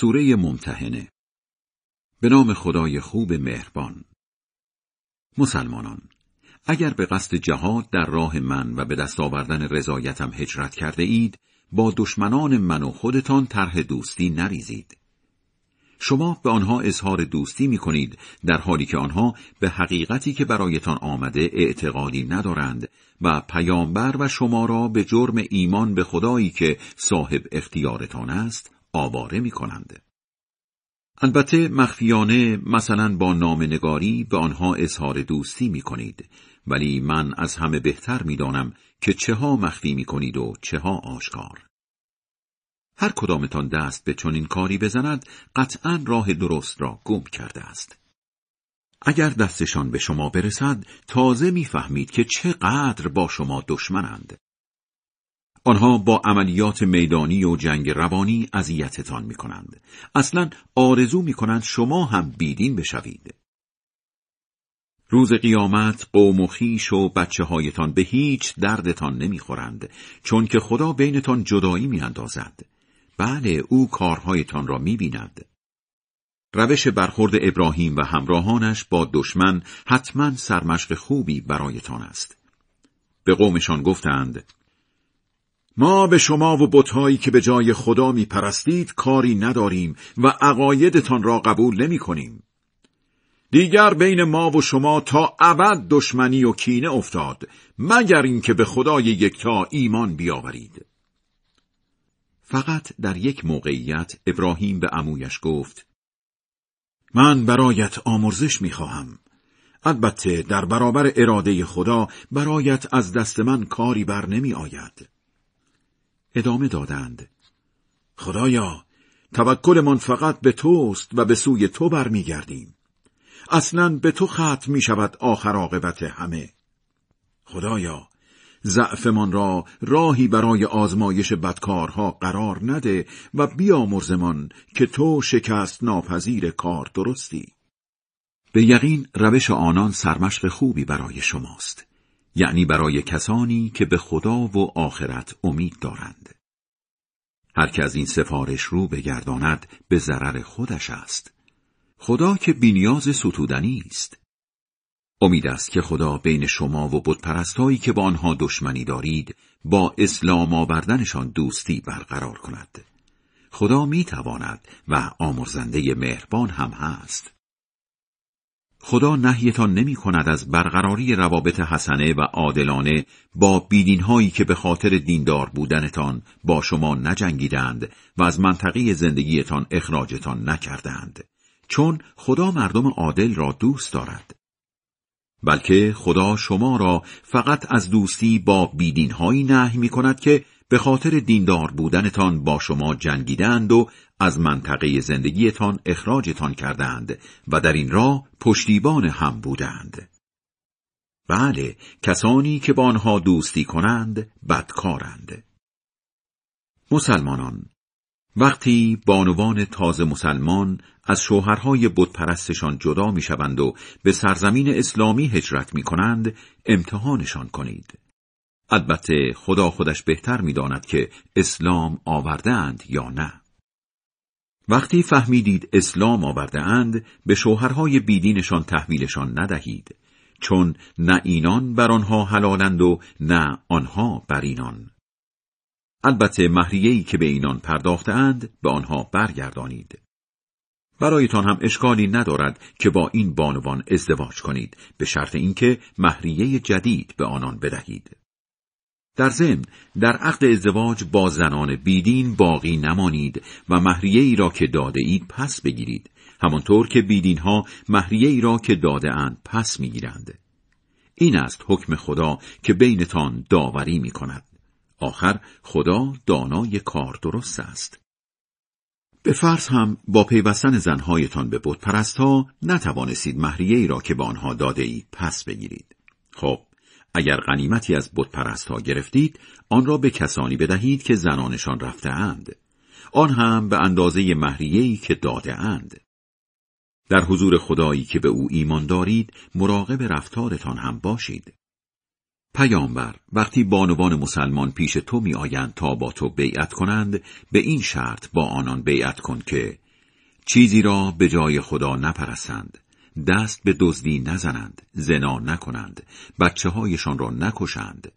سوره ممتحنه. به نام خدای خوب مهربان. مسلمانان اگر به قصد جهاد در راه من و به دست آوردن رضایتم هجرت کرده اید با دشمنان من و خودتان طرح دوستی نریزید. شما به آنها اظهار دوستی می کنید در حالی که آنها به حقیقتی که برایتان آمده اعتقادی ندارند و پیامبر و شما را به جرم ایمان به خدایی که صاحب اختیارتان است آواره می کنند. البته مخفیانه مثلا با نامنگاری به آنها اظهار دوستی می کنید ولی من از همه بهتر می دانم که چه ها مخفی می کنید و چه ها آشکار. هر کدامتان دست به چنین کاری بزند قطعا راه درست را گم کرده است. اگر دستشان به شما برسد تازه می‌فهمید که چقدر با شما دشمنند. آنها با عملیات میدانی و جنگ روانی اذیتتان می کنند. اصلا آرزو می کنند شما هم بیدین بشوید. روز قیامت قوم و خیش و بچه هایتان به هیچ دردتان نمی‌خورند چون که خدا بینتان جدایی می اندازد. بله او کارهایتان را می بیند. روش برخورد ابراهیم و همراهانش با دشمن حتما سرمشق خوبی برایتان است. به قومشان گفتند ما به شما و بتهایی که به جای خدا می پرستید کاری نداریم و عقایدتان را قبول نمی کنیم. دیگر بین ما و شما تا ابد دشمنی و کینه افتاد مگر اینکه به خدای یکتا ایمان بیاورید. فقط در یک موقعیت ابراهیم به عمویش گفت من برایت آمرزش می‌خواهم. البته در برابر اراده خدا برایت از دست من کاری بر نمی آید. ادامه دادند. خدایا توکلمان فقط به توست و به سوی تو برمیگردیم. اصلا به تو ختم می شود آخر عاقبت همه. خدایا ضعفمان را راهی برای آزمایش بدکارها قرار نده و بیامرزمان که تو شکست ناپذیر کار درستی. به یقین روش آنان سرمشق خوبی برای شماست. یعنی برای کسانی که به خدا و آخرت امید دارند. هر که از این سفارش رو بگرداند به ضرر خودش است. خدا که بینیاز ستودنی است. امید است که خدا بین شما و بتپرستایی که با آنها دشمنی دارید با اسلام آوردنشان دوستی برقرار کند. خدا می تواند و آمرزنده مهربان هم هست. خدا نهیتان نمی کند از برقراری روابط حسنه و عادلانه با بیدین هایی که به خاطر دیندار بودنتان با شما نجنگیدند و از منطقی زندگیتان اخراجتان نکردند. چون خدا مردم عادل را دوست دارد. بلکه خدا شما را فقط از دوستی با بیدین هایی نهی می کند که به خاطر دیندار بودنتان با شما جنگیدند و از منطقه زندگیتان اخراجتان کردند و در این راه پشتیبان هم بودند. بله، کسانی که با آنها دوستی کنند بدکارند. مسلمانان وقتی بانوان تازه مسلمان از شوهرهای بتپرستشان جدا می‌شوند و به سرزمین اسلامی هجرت می کنند امتحانشان کنید. البته خدا خودش بهتر می‌داند که اسلام آوردهاند یا نه. وقتی فهمیدید اسلام آورده اند به شوهرهای بیدینشان تحویلشان ندهید چون نه اینان بر آنها حلالند و نه آنها بر اینان. البته مهریه‌ای که به اینان پرداختهاند به آنها برگردانید. برایتان هم اشکالی ندارد که با این بانوان ازدواج کنید به شرط اینکه مهریه جدید به آنان بدهید. در ضمن در عقد ازدواج با زنان بیدین باقی نمانید و مهریه ای را که داده اید پس بگیرید. همانطور که بیدین ها مهریه ای را که داده اند پس می‌گیرند. این است حکم خدا که بینتان داوری می کند آخر خدا دانای کار درست است. به فرض هم با پیوستن زنهایتان به بود پرست ها نتوانستید مهریه ای را که به آنها داده اید پس بگیرید. خب اگر غنیمتی از بت ها گرفتید آن را به کسانی بدهید که زنانشان رفته اند. آن هم به اندازه مهریه‌ای که داده اند. در حضور خدایی که به او ایمان دارید مراقب رفتارتان هم باشید. پیامبر وقتی بانوان مسلمان پیش تو می آیند تا با تو بیعت کنند به این شرط با آنان بیعت کن که چیزی را به جای خدا نپرستند دست به دزدی نزنند زنا نکنند بچه هایشان را نکشند.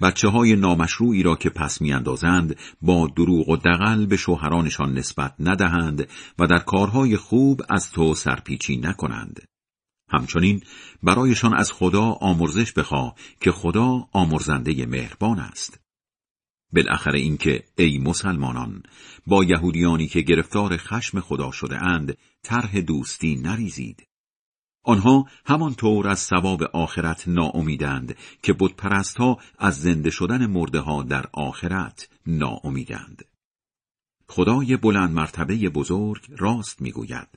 بچه های نامشروعی را که پس میاندازند با دروغ و دقل به شوهرانشان نسبت ندهند و در کارهای خوب از تو سرپیچی نکنند. همچنین برایشان از خدا آمرزش بخواه که خدا آمرزنده مهربان است. بالاخره اینکه ای مسلمانان با یهودیانی که گرفتار خشم خدا شده اند طرح دوستی نریزید. آنها همانطور از ثواب آخرت ناامیدند که ها از زنده شدن مرده ها در آخرت ناامیدند. خدای بلند مرتبه بزرگ راست می‌گوید.